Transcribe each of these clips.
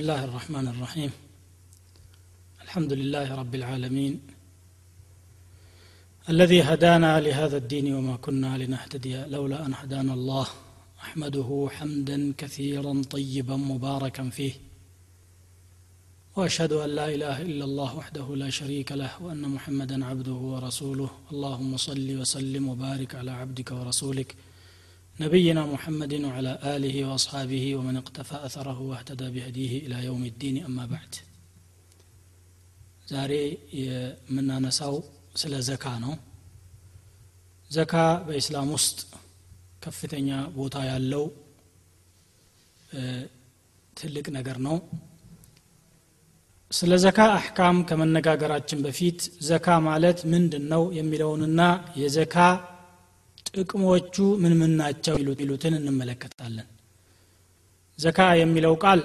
الله الرحمن الرحيم. الحمد لله رب العالمين. الذي هدانا لهذا الدين وما كنا لنهتدي لولا أن هدانا الله. أحمده حمدا كثيرا طيبا مباركا فيه. وأشهد أن لا إله إلا الله وحده لا شريك له وأن محمدا عبده ورسوله. اللهم صل وسلم وبارك على عبدك ورسولك. نبينا محمد وعلى آله وأصحابه ومن اقتفى أثره واهتدى بهديه إلى يوم الدين أما بعد ዛሬ የምናነሳው ስለ ዘካ ነው ዘካ በኢስላም ውስጥ ከፍተኛ ቦታ ያለው ትልቅ ነገር ነው ስለ ዘካ አሕካም ከመነጋገራችን በፊት ዘካ ማለት ምንድን ነው የሚለውንና የዘካ ጥቅሞቹ ምን ምን ናቸው ይሉትን እንመለከታለን። ዘካ የሚለው ቃል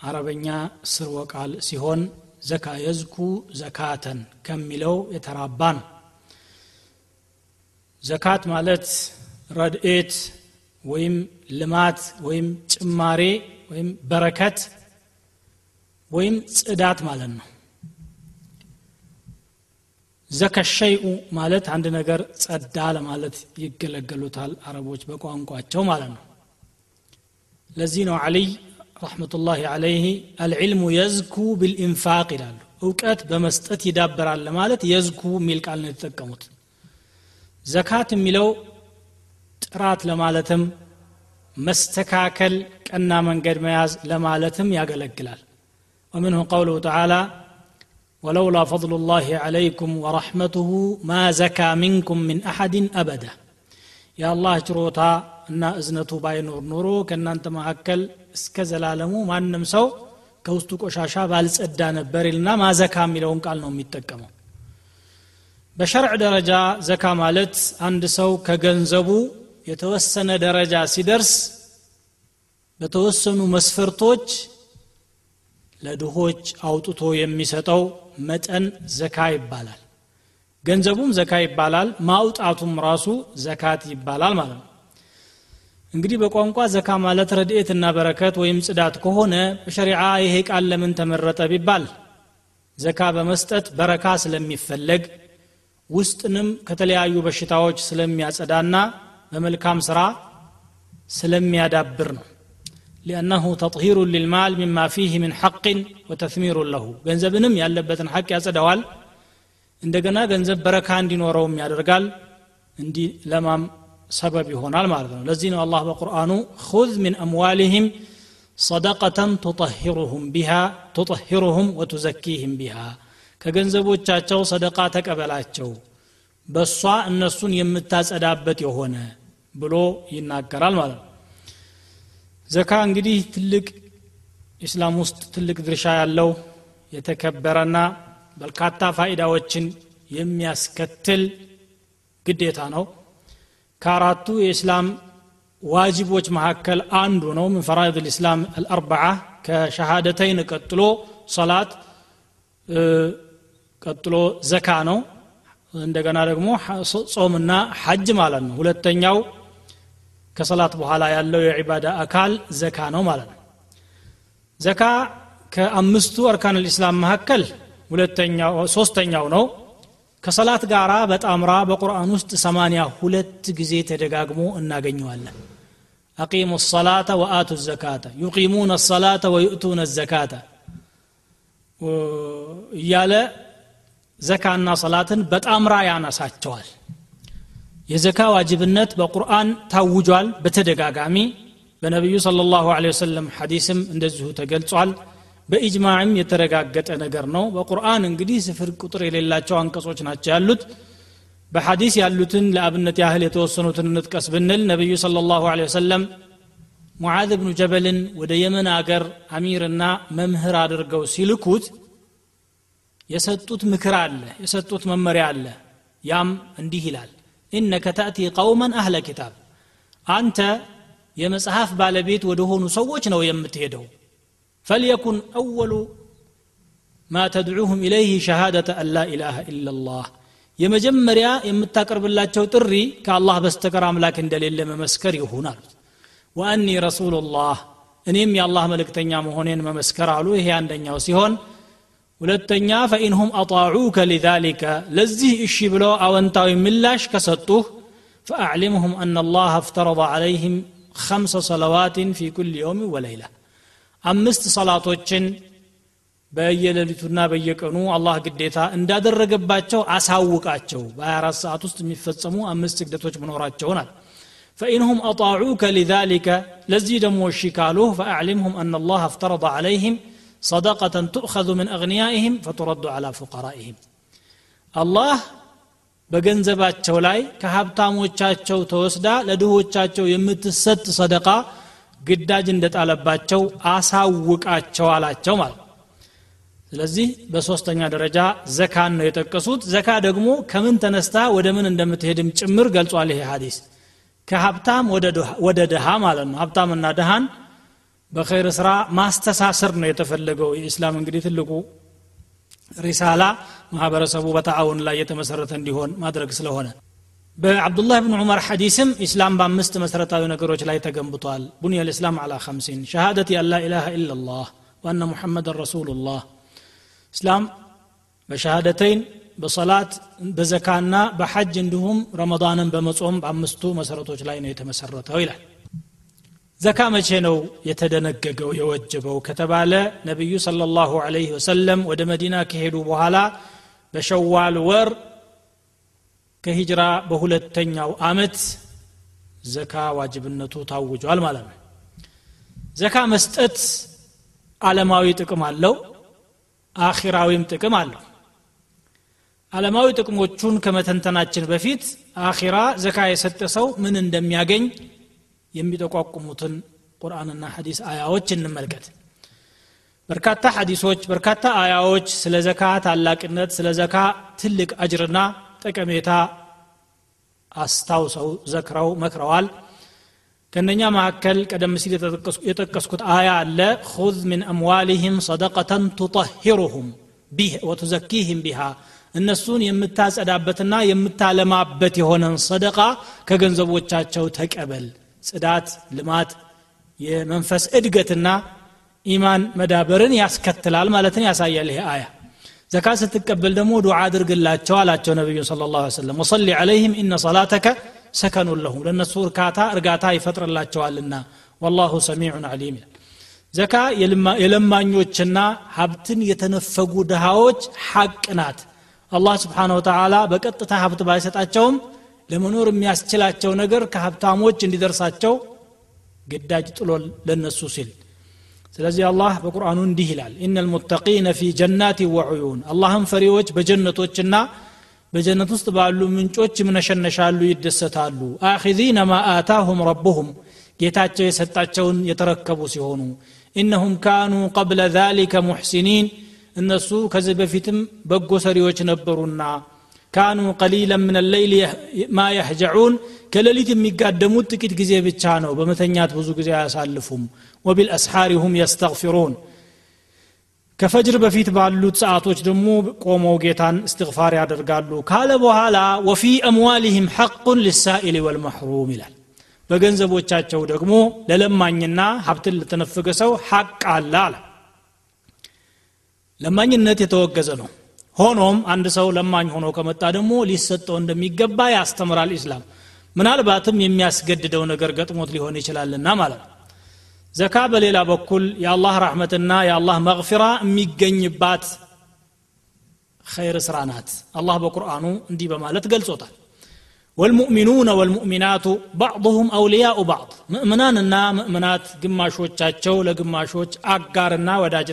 አረበኛ ስርወ ቃል ሲሆን ዘካ የዝኩ ዘካተን ከሚለው የተራባ ነው። ዘካት ማለት ረድኤት ወይም ልማት ወይም ጭማሬ ወይም በረከት ወይም ጽዳት ማለት ነው ዘከ ሸይኡ ማለት አንድ ነገር ጸዳ ለማለት ይገለገሉታል አረቦች በቋንቋቸው ማለት ነው ለዚህ ነው አልይ ረሕመቱላህ አለይህ አልዕልሙ የዝኩ ብልኢንፋቅ ይላሉ እውቀት በመስጠት ይዳበራል ለማለት የዝኩ የሚል ቃል ነው የተጠቀሙት ዘካት የሚለው ጥራት ለማለትም መስተካከል ቀና መንገድ መያዝ ለማለትም ያገለግላል ومنه قوله تعالى ወለውላ ፈضሉ ላህ ዓለይኩም ወረሕመቱሁ ማ ዘካ ሚንኩም ምን አሐድን አበዳ የአላህ ችሮታ እና እዝነቱ ባይኖር ኖሮ ከእናንተ መካከል እስከ ዘላለሙ ማንም ሰው ከውስጡ ቆሻሻ ባልጸዳ ነበር ይልና ማዘካ የሚለውን ቃል ነው የሚጠቀመው። በሸርዕ ደረጃ ዘካ ማለት አንድ ሰው ከገንዘቡ የተወሰነ ደረጃ ሲደርስ በተወሰኑ መስፈርቶች ለድሆች አውጥቶ የሚሰጠው መጠን ዘካ ይባላል። ገንዘቡም ዘካ ይባላል ማውጣቱም ራሱ ዘካት ይባላል ማለት ነው። እንግዲህ በቋንቋ ዘካ ማለት ረድኤትና በረከት ወይም ጽዳት ከሆነ በሸሪዓ ይሄ ቃል ለምን ተመረጠ ቢባል ዘካ በመስጠት በረካ ስለሚፈለግ ውስጥንም ከተለያዩ በሽታዎች ስለሚያጸዳና በመልካም ስራ ስለሚያዳብር ነው ሊአነሁ ተጥሂሩ ሊልማል ሚማ ፊህ ምን ሐቅን ወተትሚሩ ለሁ ገንዘብንም ያለበትን ሐቅ ያጸደዋል። እንደገና ገንዘብ በረካ እንዲኖረውም ያደርጋል። እንዲለማም ሰበብ ይሆናል ማለት ነው። ለዚህ ነው አላህ በቁርአኑ ሁዝ ምን አምዋሊህም ሰደቀተን ቱጠሂሩሁም ቢሃ ቱጠሂሩሁም ወቱዘኪህም ቢሃ። ከገንዘቦቻቸው ሰደቃ ተቀበላቸው። በእሷ እነሱን የምታጸዳበት የሆነ ብሎ ይናገራል ማለት ነው ዘካ እንግዲህ ትልቅ ኢስላም ውስጥ ትልቅ ድርሻ ያለው የተከበረና በርካታ ፋይዳዎችን የሚያስከትል ግዴታ ነው። ከአራቱ የእስላም ዋጅቦች መካከል አንዱ ነው። ምን ፈራኢድ ልእስላም አልአርበዓ ከሸሃደተይን ቀጥሎ ሰላት ቀጥሎ ዘካ ነው። እንደገና ደግሞ ጾምና ሐጅ ማለት ነው። ሁለተኛው ከሰላት በኋላ ያለው የዒባዳ አካል ዘካ ነው ማለት ነው። ዘካ ከአምስቱ አርካን ልእስላም መካከል ሶስተኛው ነው። ከሰላት ጋር በጣምራ በቁርአን ውስጥ ሰማንያ ሁለት ጊዜ ተደጋግሞ እናገኘዋለን። አቂሙ ሰላተ ወአቱ ዘካተ ዩቂሙነ ሰላተ ወዩእቱነ ዘካተ እያለ ዘካና ሰላትን በጣምራ ያነሳቸዋል የዘካ ዋጅብነት በቁርአን ታውጇል። በተደጋጋሚ በነቢዩ صለ ላሁ ወሰለም ሐዲስም እንደዚሁ ተገልጿል። በኢጅማዕም የተረጋገጠ ነገር ነው። በቁርአን እንግዲህ ስፍር ቁጥር የሌላቸው አንቀጾች ናቸው ያሉት። በሐዲስ ያሉትን ለአብነት ያህል የተወሰኑትን እንጥቀስ ብንል ነቢዩ صለ ላሁ ወሰለም ሙዓዝ ብኑ ጀበልን ወደ የመን አገር አሚርና መምህር አድርገው ሲልኩት የሰጡት ምክር አለ የሰጡት መመሪያ አለ። ያም እንዲህ ይላል ኢነከ ተእቲ ቀውመን አህለ ኪታብ። አንተ የመጽሐፍ ባለቤት ወደ ሆኑ ሰዎች ነው የምትሄደው። ፈልየኩን አወሉ ማ ተድዑሁም ኢለይህ ሸሃደተ አን ላ ኢላሃ ኢላ ላህ የመጀመሪያ የምታቀርብላቸው ጥሪ ከአላህ በስተቀር አምላክ እንደሌለ መመስከር ይሁን አሉት። ወአኒ ረሱሉላህ እኔም የአላህ መልእክተኛ መሆኔን መመስከር አሉ። ይሄ አንደኛው ሲሆን ሁለተኛ ፈኢንሁም አጣዑከ ሊዛሊከ ለዚህ እሺ ብለው አወንታዊ ምላሽ ከሰጡህ ፈአዕሊምሁም አና አላህ አፍተረض ዓለይህም خمس صلوات في كل يوم وليلة አምስት ሰላቶችን በየሌሊቱና በየቀኑ አላህ ግዴታ እንዳደረገባቸው አሳውቃቸው። በ24 ሰዓት ውስጥ የሚፈጸሙ አምስት ስግደቶች መኖራቸውናል فإنهم أطاعوك لذلك لزي دمو الشكالوه فأعلمهم أن الله افترض عليهم صدقة تؤخذ من أغنيائهم فترد على فقرائهم الله በገንዘባቸው ላይ ከሀብታሞቻቸው ተወስዳ ለድሆቻቸው የምትሰጥ ሰደቃ ግዳጅ እንደጣለባቸው አሳውቃቸው አላቸው ማለት ስለዚህ በሶስተኛ ደረጃ ዘካን ነው የጠቀሱት ዘካ ደግሞ ከምን ተነስታ ወደ ምን እንደምትሄድም ጭምር ገልጿል ይሄ ሀዲስ ከሀብታም ወደ ድሃ ማለት ነው ሀብታምና ድሃን በኸይር ስራ ማስተሳሰር ነው የተፈለገው። የኢስላም እንግዲህ ትልቁ ሪሳላ ማህበረሰቡ በተአውን ላይ የተመሰረተ እንዲሆን ማድረግ ስለሆነ። በአብዱላህ ብን ዑመር ሐዲስም ኢስላም በአምስት መሰረታዊ ነገሮች ላይ ተገንብቷል። ቡንያ ልእስላም አላ ከምሲን ሸሃደት አን ላ ኢላሃ ኢላላህ ወአነ ሙሐመድን ረሱሉላህ። እስላም በሸሃደተይን በሰላት በዘካና በሐጅ እንዲሁም ረመዳንን በመጾም በአምስቱ መሰረቶች ላይ ነው የተመሰረተው ይላል ዘካ መቼ ነው የተደነገገው? የወጀበው ከተባለ ነቢዩ صለ ላሁ ወሰለም ወደ መዲና ከሄዱ በኋላ በሸዋል ወር ከሂጅራ በሁለተኛው አመት ዘካ ዋጅብነቱ ታውጇል ማለት ነው። ዘካ መስጠት ዓለማዊ ጥቅም አለው አኺራዊም ጥቅም አለው። ዓለማዊ ጥቅሞቹን ከመተንተናችን በፊት አኺራ ዘካ የሰጠ ሰው ምን እንደሚያገኝ የሚጠቋቁሙትን ቁርአንና ሐዲስ አያዎች እንመልከት። በርካታ ሐዲሶች በርካታ አያዎች ስለ ዘካ ታላቅነት ስለ ዘካ ትልቅ አጅርና ጠቀሜታ አስታውሰው ዘክረው መክረዋል። ከነኛ መካከል ቀደም ሲል የጠቀስኩት አያ አለ። ሁዝ ምን አምዋሊህም ሰደቀተን ቱጠሂሩሁም ወቱዘኪህም ቢሃ። እነሱን የምታጸዳበትና የምታለማበት የሆነን ሰደቃ ከገንዘቦቻቸው ተቀበል ጽዳት ልማት የመንፈስ እድገትና ኢማን መዳበርን ያስከትላል ማለትን ያሳያል ይሄ አያ። ዘካ ስትቀበል ደግሞ ዱዓ አድርግላቸው አላቸው ነቢዩ ስለ ላ ሰለም ወሰሊ ዓለይህም ኢነ ሰላተከ ሰከኑን ለሁም። ለእነሱ እርካታ እርጋታ ይፈጥርላቸዋልና ወላሁ ሰሚዑን አሊም ይላል። ዘካ የለማኞችና ሀብትን የተነፈጉ ድሃዎች ሐቅ ናት። አላህ ስብሓን ወተላ በቀጥታ ሀብት ባይሰጣቸውም ለመኖር የሚያስችላቸው ነገር ከሀብታሞች እንዲደርሳቸው ግዳጅ ጥሎ ለነሱ ሲል ስለዚህ አላህ በቁርአኑ እንዲህ ይላል ኢነ ልሙተቂነ ፊ ጀናት ወዑዩን አላህም ፈሪዎች በጀነቶችና በጀነት ውስጥ ባሉ ምንጮች ይምነሸነሻሉ ይደሰታሉ አኪዚነ ማ አታሁም ረቡሁም ጌታቸው የሰጣቸውን የተረከቡ ሲሆኑ ኢነሁም ካኑ ቀብለ ዛሊከ ሙሕሲኒን እነሱ ከዚህ በፊትም በጎ ሰሪዎች ነበሩና ካኑ ቀሊላ ምን ለይል ማ የህጀዑን ከሌሊት የሚጋደሙት ጥቂት ጊዜ ብቻ ነው በመተኛት ብዙ ጊዜ አያሳልፉም ወቢልአስሓሪ ሁም የስተግፊሩን ከፈጅር በፊት ባሉት ሰዓቶች ደግሞ ቆመው ጌታን እስትግፋር ያደርጋሉ ካለ በኋላ ወፊ አምዋሊህም ሐቁን ልሳኢል ወልመሕሩም ይላል በገንዘቦቻቸው ደግሞ ለለማኝና ሀብትን ለተነፈገ ሰው ሐቅ አለ አለ ለማኝነት የተወገዘ ነው ሆኖም አንድ ሰው ለማኝ ሆኖ ከመጣ ደግሞ ሊሰጠው እንደሚገባ ያስተምራል ኢስላም ምናልባትም የሚያስገድደው ነገር ገጥሞት ሊሆን ይችላልና ማለት ነው ዘካ በሌላ በኩል የአላህ ራሕመትና የአላህ መግፊራ የሚገኝባት ኸይር ስራ ናት አላህ በቁርአኑ እንዲህ በማለት ገልጾታል والمؤمنون والمؤمنات بعضهم أولياء بعض مؤمناننا مؤمنات ግማሾቻቸው ለግማሾች አጋርና ወዳጅ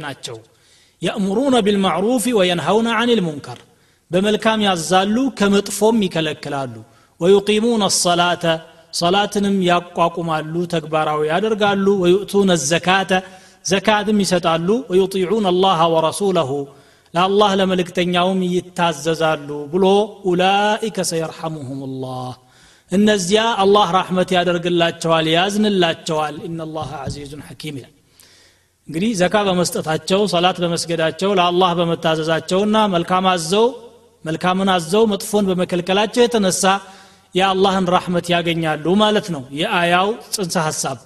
يأمرون بالمعروف وينهون عن المنكر. بملكام يزالو كمطفوم يكلكلالو ويقيمون الصلاة صلاة نم يقاقم اللو تكبارا ويادر ويؤتون الزكاة زكاة ميستالو ويطيعون الله ورسوله لا الله لملك تنياوم يتاززالو بلو أولئك سيرحمهم الله ان النزياء الله رحمة يادر قلات شوال يازن الله شوال إن الله عزيز حكيم እንግዲህ ዘካ በመስጠታቸው ሰላት በመስገዳቸው ለአላህ በመታዘዛቸውና መልካም አዘው መልካምን አዘው መጥፎን በመከልከላቸው የተነሳ የአላህን ራሕመት ያገኛሉ ማለት ነው። የአያው ጽንሰ ሐሳብ።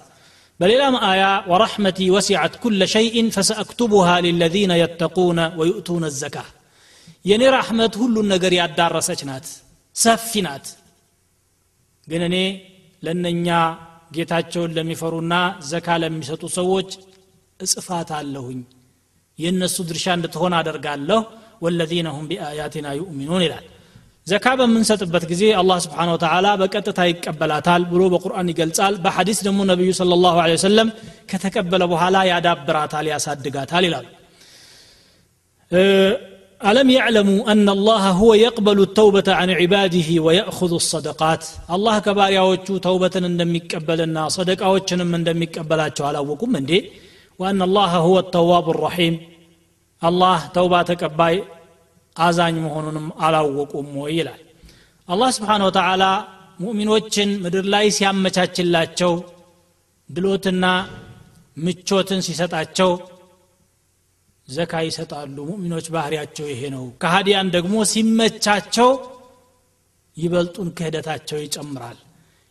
በሌላም አያ ወረሕመቲ ወሲዐት ኩለ ሸይእን ፈሰአክቱቡሃ ሊለዚነ የተቁነ ወዩእቱነ ዘካ። የእኔ ራሕመት ሁሉን ነገር ያዳረሰች ናት ሰፊ ናት። ግን እኔ ለእነኛ ጌታቸውን ለሚፈሩና ዘካ ለሚሰጡ ሰዎች እጽፋት አለሁኝ የእነሱ ድርሻ እንድትሆን አደርጋለሁ ወለዚነ ሁም ቢአያቲና ዩእሚኑን ይላል ዘካ በምንሰጥበት ጊዜ አላህ ስብሓን ወተላ በቀጥታ ይቀበላታል ብሎ በቁርአን ይገልጻል በሐዲስ ደግሞ ነቢዩ ስለ ላሁ ወሰለም ከተቀበለ በኋላ ያዳብራታል ያሳድጋታል ይላሉ ألم يعلموا أن الله هو يقبل التوبة عن عباده ويأخذ الصدقات الله كبار يوجو توبة اندمك قبلنا صدقة وچنم اندمك قبلات على وكم من دي ወአን አላህ ሁወ ተዋቡ ረሒም አላህ ተውባ ተቀባይ አዛኝ መሆኑንም አላወቁም ወይ ይላል አላህ ስብሓን ወተዓላ ሙእሚኖችን ምድር ላይ ሲያመቻችላቸው ድሎትና ምቾትን ሲሰጣቸው ዘካ ይሰጣሉ ሙእሚኖች ባህሪያቸው ይሄ ነው ከሃዲያን ደግሞ ሲመቻቸው ይበልጡን ክህደታቸው ይጨምራል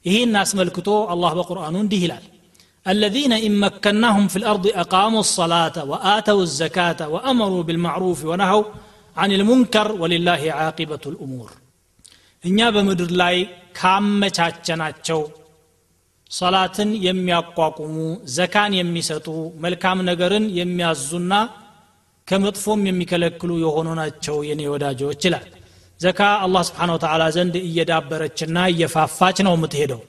ይህን አስመልክቶ አላህ በቁርአኑ እንዲህ ይላል الذين إن مكناهم في الأرض أقاموا الصلاة وآتوا الزكاة وأمروا بالمعروف ونهوا عن المنكر ولله عاقبة الأمور እኛ በምድር ላይ ካመቻቸናቸው ሰላትን የሚያቋቁሙ ዘካን የሚሰጡ መልካም ነገርን የሚያዙና ከመጥፎም የሚከለክሉ የሆኑ ናቸው የኔ ወዳጆች ይላል ዘካ አላህ ስብሓን ወተላ ዘንድ እየዳበረችና እየፋፋች ነው የምትሄደው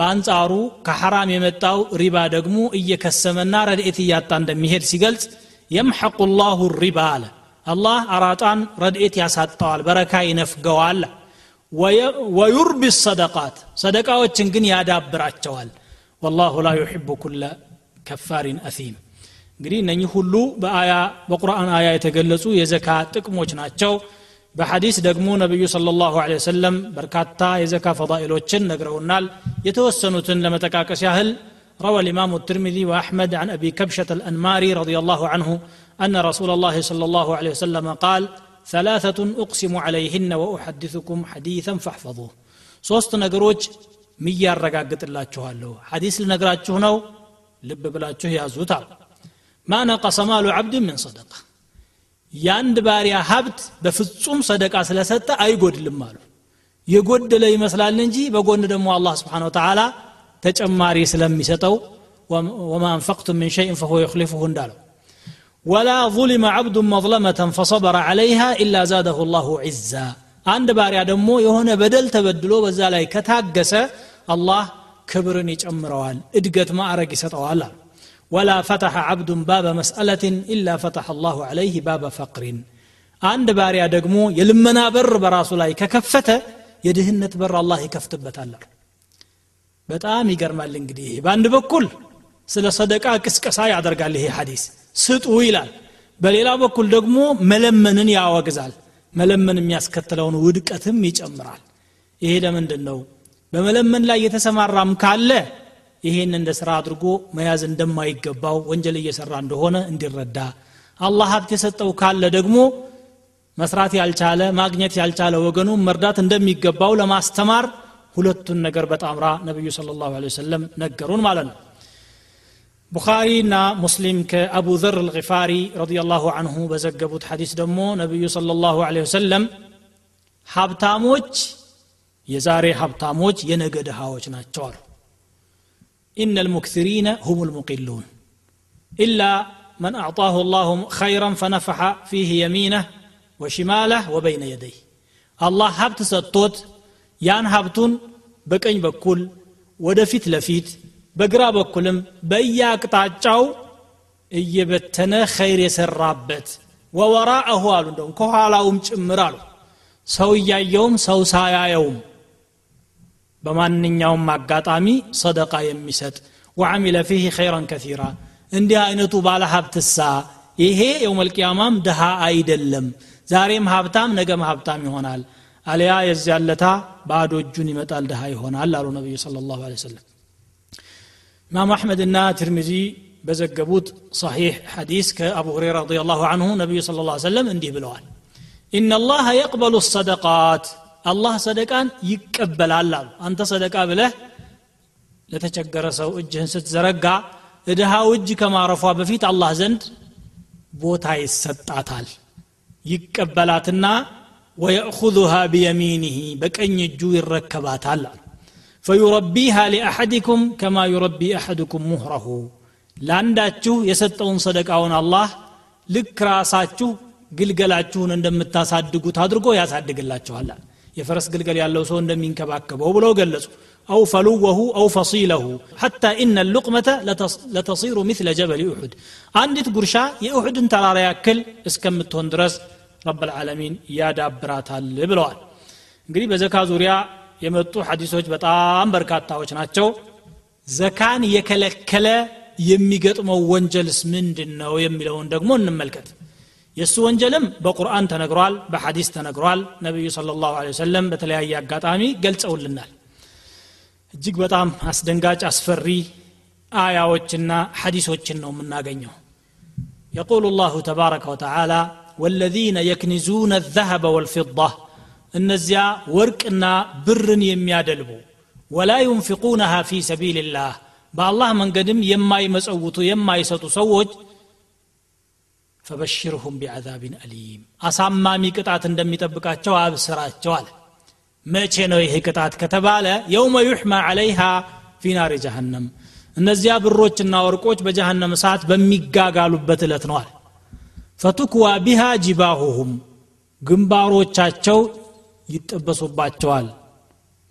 በአንጻሩ ከሐራም የመጣው ሪባ ደግሞ እየከሰመና ረድኤት እያጣ እንደሚሄድ ሲገልጽ የምሐቁ ላሁ ሪባ አለ። አላህ አራጣን ረድኤት ያሳጠዋል በረካ ይነፍገዋል። ወዩርቢ ሰደቃት ሰደቃዎችን ግን ያዳብራቸዋል። ወላሁ ላ ዩሕቡ ኩለ ከፋሪን አሲም። እንግዲህ እነኚህ ሁሉ በአያ በቁርአን አያ የተገለጹ የዘካ ጥቅሞች ናቸው بحديث دقمو نبي صلى الله عليه وسلم ነቢዩ ስለ ላሁ ሰለም በርካታ የዘካ ፈዳኢሎችን ነግረውናል። የተወሰኑትን ለመጠቃቀስ ያህል روى الإمام الترمذي وأحمد عن أبي كبشة الأنماري رضي الله عنه أن رسول الله صلى الله عليه وسلم قال ثلاثة أقسم عليهن وأحدثكم حديثا فاحفظوه صوت نقروج مية رقاقت الله تشوهاله حديث لنقرات تشوهنو لب بلا يا زوتال ما نقص مال عبد من صدقه የአንድ ባሪያ ሀብት በፍጹም ሰደቃ ስለሰጠ አይጎድልም አሉ የጎደለ ይመስላል እንጂ በጎን ደግሞ አላህ ስብሓን ወተላ ተጨማሪ ስለሚሰጠው ወማ አንፈቅቱም ምን ሸይን ፈሁ የክሊፍሁ እንዳለው ولا ظلم عبد مظلمة فصبر عليها إلا زاده الله عزا አንድ ባሪያ ደግሞ የሆነ በደል ተበድሎ በዛ ላይ ከታገሰ አላህ ክብርን ይጨምረዋል እድገት ማዕረግ ይሰጠዋል ወላ ፈተሐ ዓብዱን ባበ መስአለትን ኢላ ፈተሐ አላሁ ዓለይህ ባበ ፈቅሪን. አንድ ባሪያ ደግሞ የልመና በር በራሱ ላይ ከከፈተ የድህነት በር አላህ ይከፍትበታል። በጣም ይገርማል እንግዲህ በአንድ በኩል ስለ ሰደቃ ቅስቀሳ ያደርጋል ይሄ ሐዲስ። ስጡ ይላል። በሌላ በኩል ደግሞ መለመንን ያወግዛል። መለመን የሚያስከትለውን ውድቀትም ይጨምራል። ይሄ ለምንድን ነው በመለመን ላይ የተሰማራም ካለ ይሄን እንደ ስራ አድርጎ መያዝ እንደማይገባው ወንጀል እየሰራ እንደሆነ እንዲረዳ። አላህ ሀብት የሰጠው ካለ ደግሞ መስራት ያልቻለ ማግኘት ያልቻለ ወገኑ መርዳት እንደሚገባው ለማስተማር ሁለቱን ነገር በጣምራ ነቢዩ ስለ ላሁ ወሰለም ነገሩን ማለት ነው። ቡኻሪና ሙስሊም ከአቡ ዘር አልፋሪ ረዲየላሁ አንሁ በዘገቡት ሐዲስ ደግሞ ነቢዩ صለ ላሁ ወሰለም ሀብታሞች የዛሬ ሀብታሞች የነገ ድሃዎች ናቸው አሉ إن المكثرين هم المقلون إلا من أعطاه الله خيرا فنفح فيه يمينه وشماله وبين يديه الله هبت ستوت ያን ሀብቱን በቀኝ በኩል ወደፊት ለፊት በግራ በኩልም በየአቅጣጫው እየበተነ ኸይር የሰራበት ወወራአሁ አሉ እንደውም ከኋላውም ጭምር አሉ ሰው እያየውም ሰው ሳያየውም በማንኛውም አጋጣሚ ሰደቃ የሚሰጥ ወዓሚለ ፊህ ኸይራን ከሲራ። እንዲህ አይነቱ ባለ ሀብትሳ ይሄ የውመልቅያማም ድሃ አይደለም። ዛሬም ሀብታም ነገም ሀብታም ይሆናል። አሊያ የዚያለታ ባዶ እጁን ይመጣል ድሃ ይሆናል አሉ ነቢዩ ስለ ላሁ ሰለም ኢማም አሕመድና ትርሚዚ በዘገቡት ሰሒሕ ሐዲስ ከአቡ ሁሬራ ረዲ ላሁ አንሁ ነቢዩ ስለ ላ ሰለም እንዲህ ብለዋል። ኢነ ላሀ የቅበሉ ሰደቃት አላህ ሰደቃን ይቀበላል አሉ። አንተ ሰደቃ ብለህ ለተቸገረ ሰው እጅህን ስትዘረጋ እድሃው እጅ ከማረፏ በፊት አላህ ዘንድ ቦታ ይሰጣታል። ይቀበላትና ወየእኹዙሃ ቢየሚኒህ በቀኝ እጁ ይረከባታል ፈዩረቢሃ ሊአሐድኩም ከማ ዩረቢ አሐድኩም ሙህረሁ። ለአንዳችሁ የሰጠውን ሰደቃውን አላህ ልክ ራሳችሁ ግልገላችሁን እንደምታሳድጉት አድርጎ ያሳድግላችኋል የፈረስ ግልገል ያለው ሰው እንደሚንከባከበው ብለው ገለጹ أو فلوه أو فصيله حتى إن اللقمة لتصير مثل جبل أحد عندت قرشا يأحد ترى يأكل اسكم درس رب العالمين يا دابرات ብለዋል እንግዲህ በዘካ ዙሪያ የመጡ ሐዲሶች በጣም በርካታዎች ናቸው ዘካን የከለከለ የሚገጥመው ወንጀልስ ምንድን ነው የሚለውን ደግሞ እንመልከት የእሱ ወንጀልም በቁርአን ተነግሯል በሐዲስ ተነግሯል ነቢዩ ስለ ላሁ ወሰለም በተለያየ አጋጣሚ ገልጸውልናል እጅግ በጣም አስደንጋጭ አስፈሪ አያዎችና ሐዲሶችን ነው የምናገኘው يقول الله تبارك وتعالى والذين يكنزون الذهب والفضة እነዚያ ወርቅና ብርን የሚያደልቡ ወላ ዩንፊቁነሃ ፊ ሰቢልላህ በአላህ መንገድም የማይመጸውቱ የማይሰጡ ሰዎች ፈበሽርሁም ቢዓዛብን አሊም አሳማሚ ቅጣት እንደሚጠብቃቸው አብስራቸው አለ። መቼ ነው ይህ ቅጣት ከተባለ የውመ ዩሕማ ዓለይሃ ፊ ናሪ ጀሃነም። እነዚያ ብሮችና ወርቆች በጀሃነም እሳት በሚጋጋሉበት ዕለት ነዋል ፈቱክዋ ቢሃ ጅባሁሁም ግንባሮቻቸው ይጠበሱባቸዋል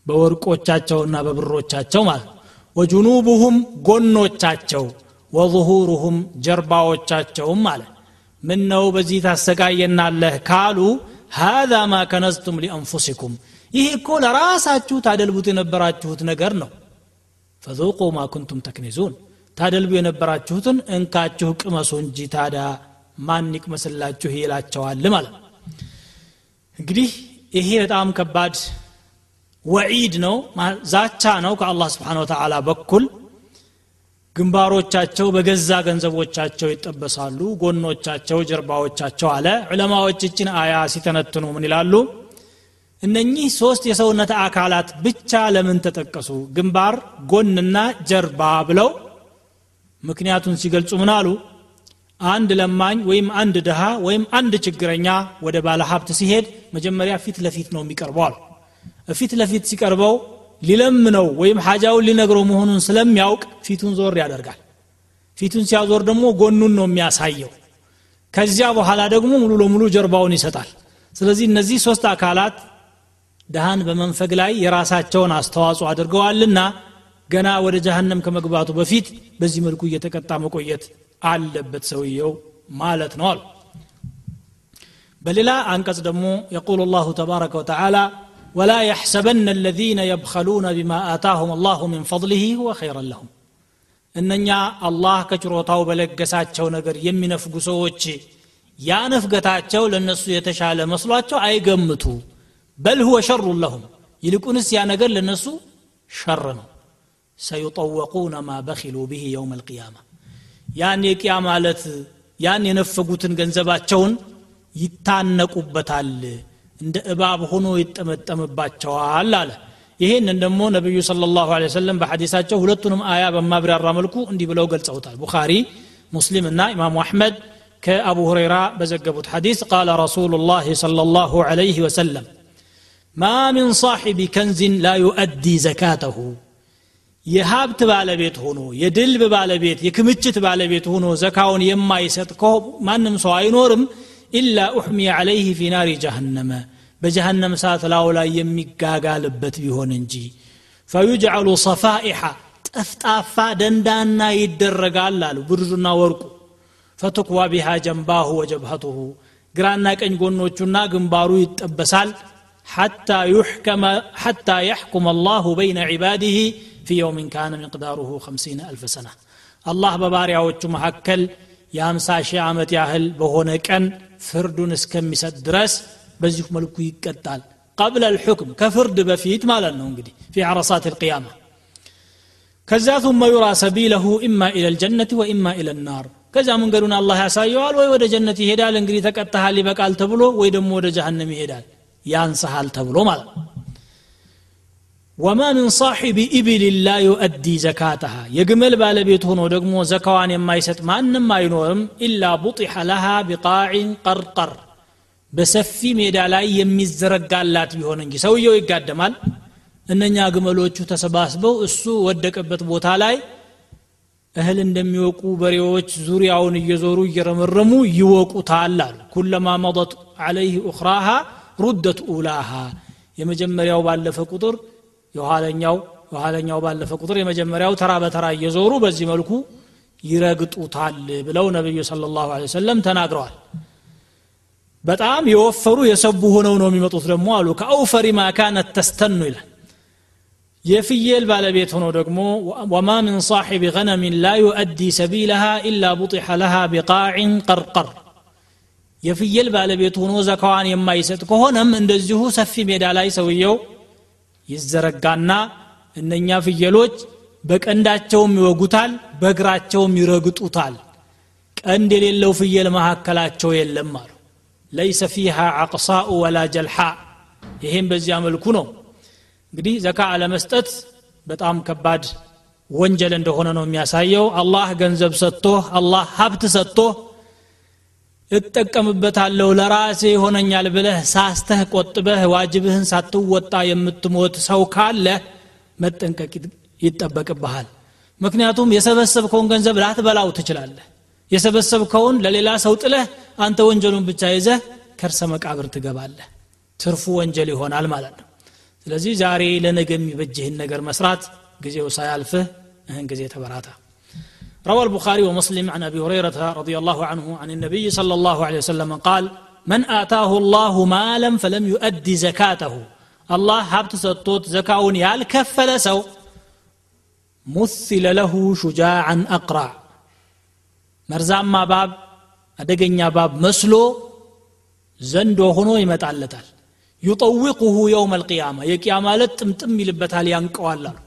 በወርቆቻቸውና በብሮቻቸው ማለት ወጅኑቡሁም ጎኖቻቸው ወظሁሩሁም ጀርባዎቻቸውም አለ ምን ነው በዚህ ታሰቃየናለህ ካሉ ሃذا ማ ከነዝቱም ሊአንፉሲኩም። ይህ እኮ ለራሳችሁ ታደልቡት የነበራችሁት ነገር ነው። ፈذوقوا ما كنتم ተክኒዙን። ታደልቡ የነበራችሁትን እንካችሁ ቅመሱ እንጂ ታዳ ማን ይቅመስላችሁ ይላቸዋል ማለት እንግዲህ ይሄ በጣም ከባድ ወዒድ ነው ዛቻ ነው ከአላህ ስብሓን ወተላ በኩል። ግንባሮቻቸው በገዛ ገንዘቦቻቸው ይጠበሳሉ ጎኖቻቸው ጀርባዎቻቸው አለ። ዑለማዎች እችን አያ ሲተነትኑ ምን ይላሉ? እነኚህ ሶስት የሰውነት አካላት ብቻ ለምን ተጠቀሱ? ግንባር ጎንና ጀርባ ብለው ምክንያቱን ሲገልጹ ምን አሉ? አንድ ለማኝ ወይም አንድ ድሃ ወይም አንድ ችግረኛ ወደ ባለ ሀብት ሲሄድ መጀመሪያ ፊት ለፊት ነው የሚቀርበው አሉ። ፊት ለፊት ሲቀርበው ሊለምነው ወይም ሓጃውን ሊነግረው መሆኑን ስለሚያውቅ ፊቱን ዞር ያደርጋል። ፊቱን ሲያዞር ደግሞ ጎኑን ነው የሚያሳየው። ከዚያ በኋላ ደግሞ ሙሉ ለሙሉ ጀርባውን ይሰጣል። ስለዚህ እነዚህ ሶስት አካላት ድሃን በመንፈግ ላይ የራሳቸውን አስተዋጽኦ አድርገዋልና ገና ወደ ጀሃነም ከመግባቱ በፊት በዚህ መልኩ እየተቀጣ መቆየት አለበት ሰውየው ማለት ነው አሉ። በሌላ አንቀጽ ደግሞ የቁል ላሁ ተባረከ ወተዓላ ولا يحسبن الذين يبخلون بما آتاهم الله من فضله هو خيرا لهم እነኛ አላህ ከችሮታው በለገሳቸው ነገር የሚነፍጉ ሰዎች ያ ነፍገታቸው ለእነሱ የተሻለ መስሏቸው አይገምቱ በል ሁወ ሸሩ ለሁም ይልቁንስ ያ ነገር ለእነሱ ሸር ነው ሰዩጠወቁነ ማ በኪሉ ብህ የውም አልቅያማ ያን የቅያ ማለት ያን የነፈጉትን ገንዘባቸውን ይታነቁበታል እንደ እባብ ሆኖ ይጠመጠምባቸዋል አለ ይህንን ደግሞ ነቢዩ صلى الله عليه وسلم በሐዲሳቸው ሁለቱንም አያ በማብራራ መልኩ እንዲህ ብለው ገልጸውታል ቡኻሪ ሙስሊም እና ኢማሙ አሕመድ ከአቡ ሁረይራ በዘገቡት ሐዲስ ቃለ ረሱሉ ላህ صلى الله عليه وسلم ما من صاحب كنز لا يؤدي زكاته የሀብት ባለቤት ሆኖ የድልብ ባለቤት የክምችት ባለቤት ሆኖ ዘካውን የማይሰጥ ማንም ሰው አይኖርም إلا أحمي عليه في نار جهنم. بجهنم سات لاولا يميقا قالبت بيهون انجي. فيجعل صفائحة أفتافا دندانا يدرق الله برزنا ورقو. فتقوى بها جنباه وجبهته. قرانا كان يقولنا جنا جنبارو يتبسال حتى يحكم حتى يحكم الله بين عباده في يوم كان مقداره خمسين ألف سنة. الله بباري أوتش محكل يامسا شي يا ياهل بهونك أن ፍርዱን እስከሚሰጥ ድረስ በዚሁ መልኩ ይቀጣል ቀብለ ልሑክም ከፍርድ በፊት ማለት ነው እንግዲህ ፊ ዓረሳት ልቅያማ ከዚያ ثم يرى سبيله إما إلى الجنة وإما إلى النار ከዚያ መንገዱን አላህ ያሳየዋል ወይ ወደ ጀነት ይሄዳል እንግዲህ ተቀጥሃል ይበቃል ተብሎ ወይ ደግሞ ወደ ጀሃነም ይሄዳል ያንሰሃል ተብሎ ማለት ነው ወማ ምን ሳሒቢ ኢብል ላ ዩአዲ ዘካተሃ? የግመል ባለቤት ሆኖ ደግሞ ዘካዋን የማይሰጥ ማንም አይኖርም ኢላ ቡጢሐ ለሃ ቢቃዒን ቀርቀር። በሰፊ ሜዳ ላይ የሚዘረጋላት ቢሆን እንጂ ሰውየው ይጋደማል። እነኛ ግመሎቹ ተሰባስበው እሱ ወደቀበት ቦታ ላይ እህል እንደሚወቁ በሬዎች ዙሪያውን እየዞሩ እየረመረሙ ይወቁታል አሉ። ኩለማ መضት ዓለይህ ኡኽራሃ ሩደት ኡላሃ። የመጀመሪያው ባለፈ ቁጥር የኋለኛው የኋለኛው ባለፈ ቁጥር የመጀመሪያው ተራ በተራ እየዞሩ በዚህ መልኩ ይረግጡታል ብለው ነቢዩ ስለ ላሁ ሰለም ተናግረዋል። በጣም የወፈሩ የሰቡ ሆነው ነው የሚመጡት ደግሞ አሉ። ከአውፈሪ ማ ካነት ተስተኑ ይላል። የፍየል ባለቤት ሆኖ ደግሞ ወማ ምን ሳሒብ ገነምን ላ ዩአዲ ሰቢለሃ ኢላ ቡጢሐ ለሃ ቢቃዕን ቀርቀር። የፍየል ባለቤት ሆኖ ዘካዋን የማይሰጥ ከሆነም እንደዚሁ ሰፊ ሜዳ ላይ ሰውየው ይዘረጋና እነኛ ፍየሎች በቀንዳቸውም ይወጉታል በእግራቸውም ይረግጡታል። ቀንድ የሌለው ፍየል መካከላቸው የለም አሉ። ለይሰ ፊሃ አቅሳኡ ወላ ጀልሓ። ይሄም በዚያ መልኩ ነው። እንግዲህ ዘካ አለመስጠት በጣም ከባድ ወንጀል እንደሆነ ነው የሚያሳየው። አላህ ገንዘብ ሰጥቶ አላህ ሀብት ሰጥቶ እጠቀምበታለሁ ለራሴ ይሆነኛል ብለህ ሳስተህ ቆጥበህ ዋጅብህን ሳትወጣ የምትሞት ሰው ካለ መጠንቀቅ ይጠበቅብሃል። ምክንያቱም የሰበሰብከውን ገንዘብ ላትበላው ትችላለህ። የሰበሰብከውን ለሌላ ሰው ጥለህ አንተ ወንጀሉን ብቻ ይዘህ ከርሰ መቃብር ትገባለህ። ትርፉ ወንጀል ይሆናል ማለት ነው። ስለዚህ ዛሬ ለነገ የሚበጅህን ነገር መስራት ጊዜው ሳያልፍህ እህን ጊዜ ተበራታ روى البخاري ومسلم عن ابي هريره رضي الله عنه عن النبي صلى الله عليه وسلم قال من اتاه الله مالا فلم يؤدي زكاته الله هبت ستوت زكاون يالكفل سو مثل له شجاعا اقرع መርዛማ ባብ አደገኛ ባብ መስሎ ዘንዶ ሆኖ ይመጣለታል ዩጠዊቁሁ የውም አልቅያማ የቅያማ ዕለት ጥምጥም ይልበታል ያንቀዋል አሉ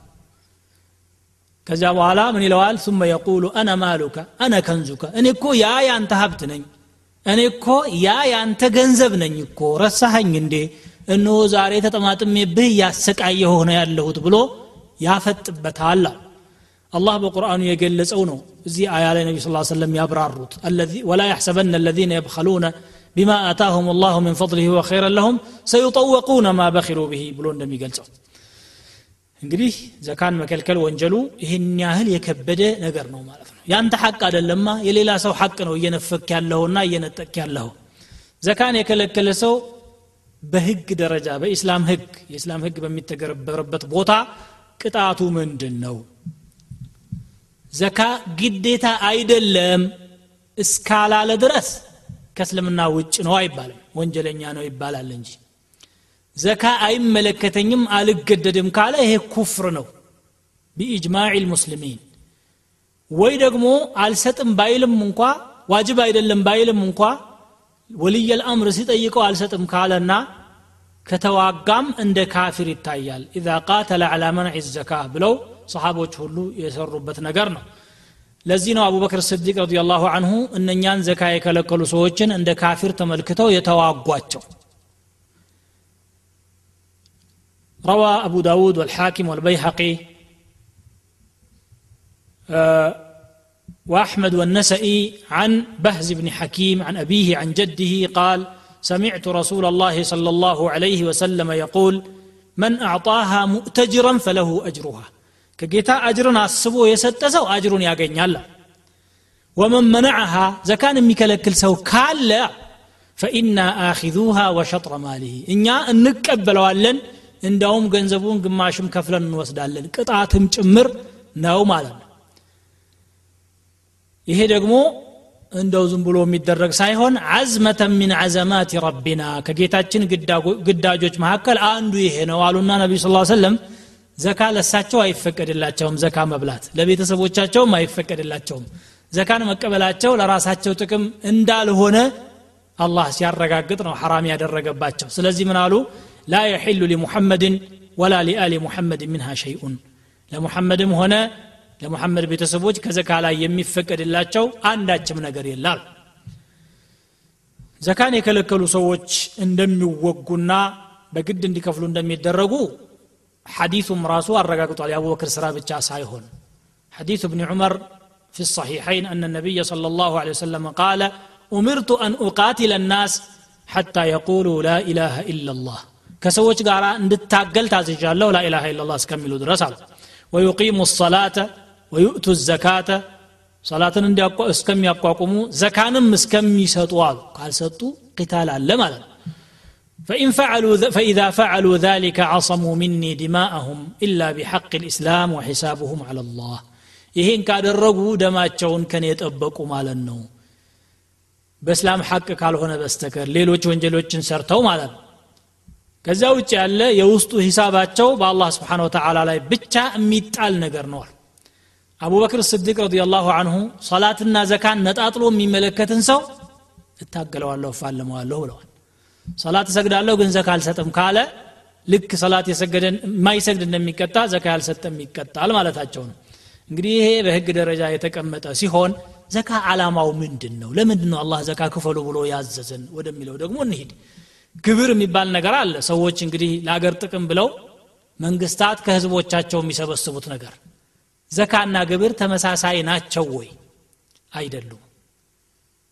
ከዚያ በኋላ ምን ይለዋል ثم يقول انا مالك انا كنزك እኔ እኮ ያ ያንተ ሀብት ነኝ እኔ እኮ ያ ያንተ ገንዘብ ነኝ እኮ ረሳኸኝ እንዴ እነሆ ዛሬ ተጠማጥሜብህ እያሰቃየ ሆነ ያለሁት ብሎ ያፈጥበታል አሉ አላህ በቁርአኑ የገለጸው ነው እዚህ አያ ላይ ነቢ ስ ሰለም ያብራሩት ወላ ያሕሰበነ الذين يبخلون بما آتاهم الله من فضله وخيرا لهم سيطوقون ما بخلوا به ብሎ እንደሚገልጸው እንግዲህ ዘካን መከልከል ወንጀሉ ይህን ያህል የከበደ ነገር ነው ማለት ነው። ያንተ ሐቅ አደለማ የሌላ ሰው ሐቅ ነው እየነፈክ ያለውና እየነጠቅ ያለው ዘካን የከለከለ ሰው በህግ ደረጃ በኢስላም ህግ የኢስላም ህግ በሚተገበርበት ቦታ ቅጣቱ ምንድን ነው ዘካ ግዴታ አይደለም እስካላለ ድረስ ከእስልምና ውጭ ነው አይባልም። ወንጀለኛ ነው ይባላል እንጂ ዘካ አይመለከተኝም አልገደድም ካለ ይሄ ኩፍር ነው። ቢኢጅማዕ ልሙስሊሚን። ወይ ደግሞ አልሰጥም ባይልም እንኳ ዋጅብ አይደለም ባይልም እንኳ ወልየ ልአምር ሲጠይቀው አልሰጥም ካለና ከተዋጋም እንደ ካፊር ይታያል። ኢዛ ቃተለ ዓላ መንዕ ዘካ ብለው ሰሓቦች ሁሉ የሰሩበት ነገር ነው። ለዚህ ነው አቡበክር ስዲቅ ረዲ ላሁ አንሁ እነኛን ዘካ የከለከሉ ሰዎችን እንደ ካፊር ተመልክተው የተዋጓቸው روى أبو داود والحاكم والبيهقي آه، وأحمد والنسئي عن بهز بن حكيم عن أبيه عن جده قال سمعت رسول الله صلى الله عليه وسلم يقول من أعطاها مؤتجرا فله أجرها. كجيتا أجرنا السبو يستسو أجر يا ومن منعها زكان ميكلكل سو كالا فإنا آخذوها وشطر ماله إنيا أن نكبل እንዳውም ገንዘቡን ግማሽም ከፍለን እንወስዳለን ቅጣትም ጭምር ነው ማለት ነው። ይሄ ደግሞ እንደው ዝም ብሎ የሚደረግ ሳይሆን አዝመተን ሚን አዘማት ረቢና ከጌታችን ግዳጆች መካከል አንዱ ይሄ ነው አሉና ነቢዩ ስ ሰለም ዘካ ለሳቸው አይፈቀድላቸውም ዘካ መብላት ለቤተሰቦቻቸውም አይፈቀድላቸውም። ዘካን መቀበላቸው ለራሳቸው ጥቅም እንዳልሆነ አላህ ሲያረጋግጥ ነው ሐራም ያደረገባቸው። ስለዚህ ምን አሉ ላ የሕሉ ሊሙሐመድን ወላ ሊአሊ ሙሐመድ ምንሃ ሸይኡን ለሙሐመድም ሆነ ለሙሐመድ ቤተሰቦች ከዘካ ላይ የሚፈቀድላቸው አንዳችም ነገር የላል ዘካን የከለከሉ ሰዎች እንደሚወጉና በግድ እንዲከፍሉ እንደሚደረጉ ሐዲሱም ራሱ አረጋግጧል የአቡበክር ስራ ብቻ ሳይሆን حديث ابن عمر في الصحيحين أن النبي صلى الله عليه وسلم قال أمرت أن أقاتل الناس حتى يقولوا لا إله إلا الله كسوش قارا እንድታገል ታዝዣለሁ لا إله إلا الله እስከሚሉ ድረስ አሉ ويقيم الصلاة ويؤتوا الزكاة ሰላትን እስከሚያቋቁሙ ዘካንም እስከሚሰጡ አሉ ካልሰጡ ቂታል አለ ማለት ነው فإن فعلوا فإذا فعلوا ذلك عصموا مني دماءهم إلا بحق الإسلام وحسابهم على الله ይሄን ካደረጉ ደማቸውን ከኔ የጠበቁ ማለት ነው በእስላም ሐቅ ካልሆነ በስተቀር ሌሎች ወንጀሎችን ሰርተው ማለት ነው ከዚያ ውጭ ያለ የውስጡ ሂሳባቸው በአላህ ስብሓን ወተዓላ ላይ ብቻ የሚጣል ነገር ነዋል አቡበክር ስዲቅ ረዲየላሁ አንሁ ሰላትና ዘካን ነጣጥሎ የሚመለከትን ሰው እታገለዋለሁ እፋልመዋለሁ ብለዋል። ሰላት እሰግዳለሁ ግን ዘካ አልሰጥም ካለ ልክ ሰላት የሰገደን የማይሰግድ እንደሚቀጣ ዘካ ያልሰጠም ይቀጣል ማለታቸው ነው። እንግዲህ ይሄ በህግ ደረጃ የተቀመጠ ሲሆን ዘካ አላማው ምንድን ነው ለምንድን ነው አላህ ዘካ ክፈሉ ብሎ ያዘዘን? ወደሚለው ደግሞ እንሂድ ግብር የሚባል ነገር አለ። ሰዎች እንግዲህ ለአገር ጥቅም ብለው መንግስታት ከህዝቦቻቸው የሚሰበስቡት ነገር። ዘካና ግብር ተመሳሳይ ናቸው ወይ? አይደሉም።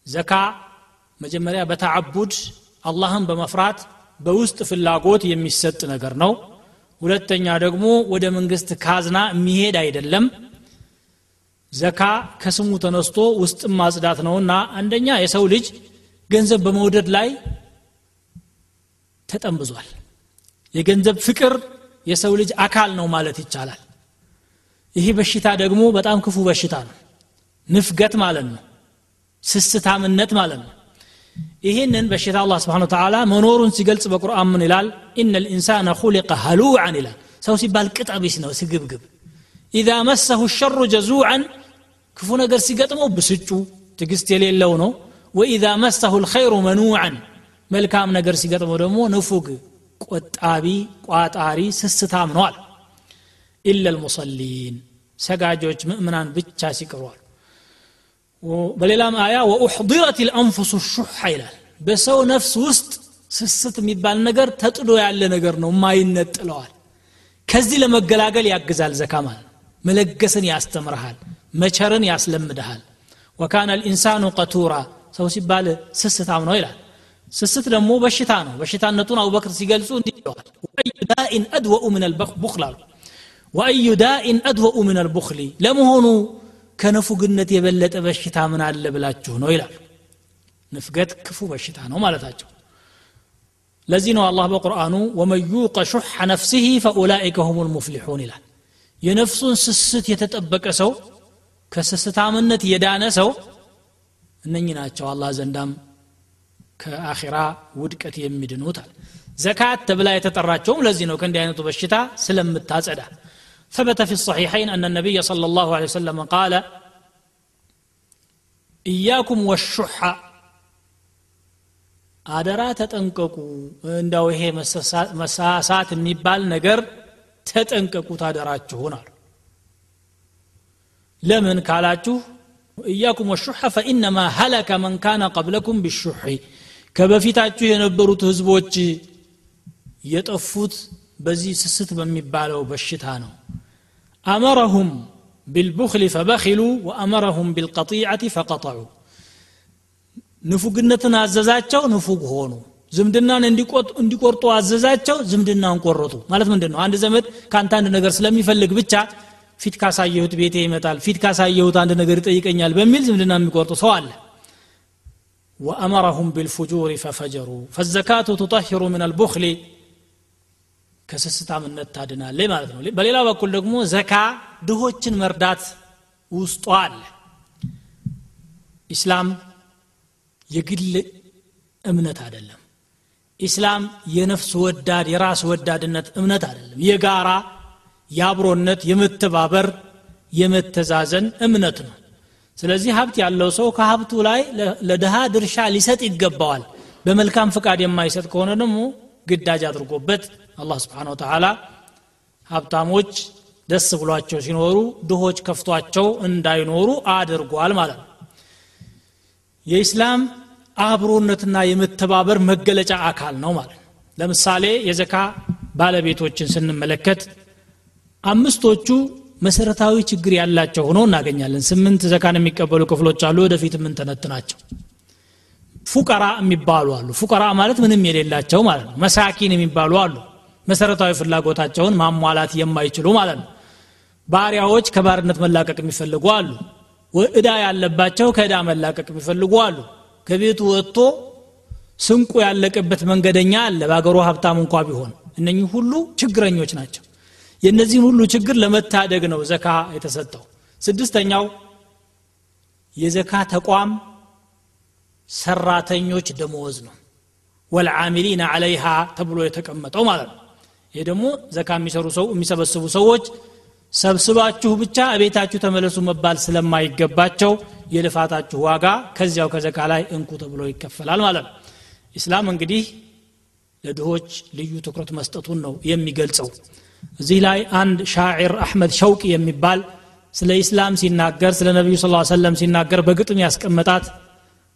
ዘካ መጀመሪያ በተዓቡድ አላህን በመፍራት በውስጥ ፍላጎት የሚሰጥ ነገር ነው። ሁለተኛ ደግሞ ወደ መንግስት ካዝና የሚሄድ አይደለም። ዘካ ከስሙ ተነስቶ ውስጥም ማጽዳት ነውና አንደኛ የሰው ልጅ ገንዘብ በመውደድ ላይ ተጠምብዟል የገንዘብ ፍቅር የሰው ልጅ አካል ነው ማለት ይቻላል። ይህ በሽታ ደግሞ በጣም ክፉ በሽታ ነው። ንፍገት ማለት ነው። ስስታምነት ማለት ነው። ይህንን በሽታ አላህ ስብሓን ተዓላ መኖሩን ሲገልጽ በቁርአን ምን ይላል? ኢነ ልኢንሳነ ሁሊቀ ሀሉዓን ይላል። ሰው ሲባል ቅጠቢስ ነው ስግብግብ። ኢዛ መሰሁ ሸሩ ጀዙዓን ክፉ ነገር ሲገጥመው ብስጩ ትግስት የሌለው ነው። ወኢዛ መሰሁ ልኸይሩ መኑዓን መልካም ነገር ሲገጥመው ደግሞ ንፉግ ቆጣቢ ቋጣሪ ስስታም ነዋል ኢለ ልሙሰሊን ሰጋጆች ምእምናን ብቻ ሲቀሯል በሌላም አያ ወኡሕضረት ልአንፉሱ ሹሐ ይላል። በሰው ነፍስ ውስጥ ስስት የሚባል ነገር ተጥዶ ያለ ነገር ነው ማይነጥለዋል ከዚህ ለመገላገል ያግዛል ዘካ ማለት መለገስን ያስተምርሃል መቸርን ያስለምድሃል። وكان الإنسان قتورا ሰው ሲባል ስስታም ነው ይላል ስስት ደግሞ በሽታ ነው። በሽታነቱን አቡበክር ሲገልጹ እንዲህ ይለዋል። وأي داء أدوأ من البخل አሉ። وأي داء أدوأ من البخل ለመሆኑ ከንፉግነት የበለጠ በሽታ ምን አለ ብላችሁ ነው ይላል። ንፍገት ክፉ በሽታ ነው ማለታቸው። ለዚህ ነው አላህ በቁርአኑ ወመን ዩቀ ሹሐ ነፍሲህ ፈኡላኢከ ሁም ልሙፍሊሑን ይላል። የነፍሱን ስስት የተጠበቀ ሰው ከስስታምነት የዳነ ሰው እነኚህ ናቸው አላህ ዘንዳም ከአኺራ ውድቀት የሚድኑታል ዘካት ተብላ የተጠራቸውም ለዚህ ነው ከእንዲህ አይነቱ በሽታ ስለምታጸዳ ثبت في الصحيحين أن النبي صلى الله عليه وسلم قال إياكم والشح አደራ ተጠንቀቁ እንዳው ይሄ መሳሳት የሚባል ነገር ተጠንቀቁ ታደራችሁን አሉ ለምን ካላችሁ እያኩም ወሹሐ ፈኢነማ ሀለከ መን ካነ ቀብለኩም ቢሹሒ ከበፊታችሁ የነበሩት ህዝቦች የጠፉት በዚህ ስስት በሚባለው በሽታ ነው። አመረሁም ቢልቡክል ፈበኪሉ ወአመረሁም ቢልቀጢዐት ፈቀጠዑ። ንፉግነትን አዘዛቸው ንፉግ ሆኑ። ዝምድናን እንዲቆርጡ አዘዛቸው ዝምድናን ቆረጡ። ማለት ምንድን ነው አንድ ዘመድ ከአንተ አንድ ነገር ስለሚፈልግ ብቻ ፊት ካሳየሁት ቤቴ ይመጣል ፊት ካሳየሁት አንድ ነገር ይጠይቀኛል በሚል ዝምድና የሚቆርጡ ሰው አለ وأمرهم بالفجور ففجروا فالزكاة تطهر من البخل ከስስታምነት ታድናለች ማለት ነው በሌላ በኩል ደግሞ ዘካ ድሆችን መርዳት ውስጧ አለ ኢስላም የግል እምነት አይደለም ኢስላም የነፍስ ወዳድ የራስ ወዳድነት እምነት አይደለም የጋራ የአብሮነት የመተባበር የመተዛዘን እምነት ነው ስለዚህ ሀብት ያለው ሰው ከሀብቱ ላይ ለድሃ ድርሻ ሊሰጥ ይገባዋል። በመልካም ፍቃድ የማይሰጥ ከሆነ ደግሞ ግዳጅ አድርጎበት አላህ ስብሓን ወተላ ሀብታሞች ደስ ብሏቸው ሲኖሩ ድሆች ከፍቷቸው እንዳይኖሩ አድርጓል ማለት ነው። የኢስላም አብሮነትና የመተባበር መገለጫ አካል ነው ማለት ነው። ለምሳሌ የዘካ ባለቤቶችን ስንመለከት አምስቶቹ መሰረታዊ ችግር ያላቸው ሆኖ እናገኛለን። ስምንት ዘካን የሚቀበሉ ክፍሎች አሉ ወደፊት የምንተነትናቸው። ፉቀራ የሚባሉ አሉ። ፉቀራ ማለት ምንም የሌላቸው ማለት ነው። መሳኪን የሚባሉ አሉ። መሰረታዊ ፍላጎታቸውን ማሟላት የማይችሉ ማለት ነው። ባሪያዎች ከባርነት መላቀቅ የሚፈልጉ አሉ። እዳ ያለባቸው ከእዳ መላቀቅ የሚፈልጉ አሉ። ከቤቱ ወጥቶ ስንቁ ያለቀበት መንገደኛ አለ። በአገሩ ሀብታም እንኳ ቢሆን እነኚህ ሁሉ ችግረኞች ናቸው የእነዚህን ሁሉ ችግር ለመታደግ ነው ዘካ የተሰጠው። ስድስተኛው የዘካ ተቋም ሰራተኞች ደመወዝ ነው። ወልዓሚሊን አለይሃ ተብሎ የተቀመጠው ማለት ነው። ይህ ደግሞ ዘካ የሚሰሩ ሰው የሚሰበስቡ ሰዎች ሰብስባችሁ ብቻ እቤታችሁ ተመለሱ መባል ስለማይገባቸው የልፋታችሁ ዋጋ ከዚያው ከዘካ ላይ እንኩ ተብሎ ይከፈላል ማለት ነው። ኢስላም እንግዲህ ለድሆች ልዩ ትኩረት መስጠቱን ነው የሚገልጸው እዚህ ላይ አንድ ሻዒር አሕመድ ሸውቂ የሚባል ስለ ኢስላም ሲናገር ስለ ነቢዩ ስ ሰለም ሲናገር በግጥም ያስቀመጣት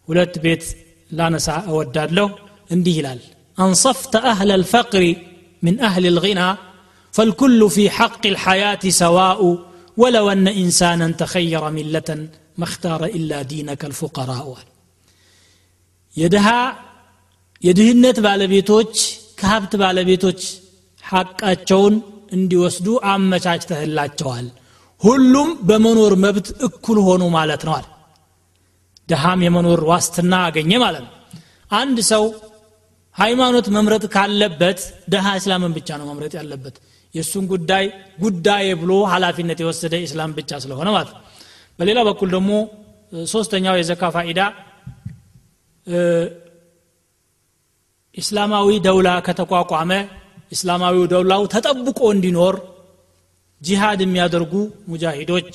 ሁለት ቤት ላነሳ እወዳለሁ። እንዲህ ይላል አንሰፍተ አህለ ልፈቅሪ ምን አህል ልغና ፈልኩሉ ፊ ሐቅ ልሐያት ሰዋኡ ወለው አነ ኢንሳናን ተኸየረ ሚለተን መክታረ ኢላ ዲነከ ልፉቀራኡ የድሃ የድህነት ባለቤቶች ከሀብት ባለቤቶች ሐቃቸውን እንዲወስዱ አመቻችተህላቸዋል። ሁሉም በመኖር መብት እኩል ሆኑ ማለት ነዋል ድሃም የመኖር ዋስትና አገኘ ማለት ነው። አንድ ሰው ሃይማኖት መምረጥ ካለበት ድሃ እስላምን ብቻ ነው መምረጥ ያለበት። የእሱን ጉዳይ ጉዳይ ብሎ ኃላፊነት የወሰደ ኢስላም ብቻ ስለሆነ ማለት ነው። በሌላ በኩል ደግሞ ሶስተኛው የዘካ ፋኢዳ ኢስላማዊ ደውላ ከተቋቋመ ኢስላማዊው ደውላው ተጠብቆ እንዲኖር ጂሃድ የሚያደርጉ ሙጃሂዶች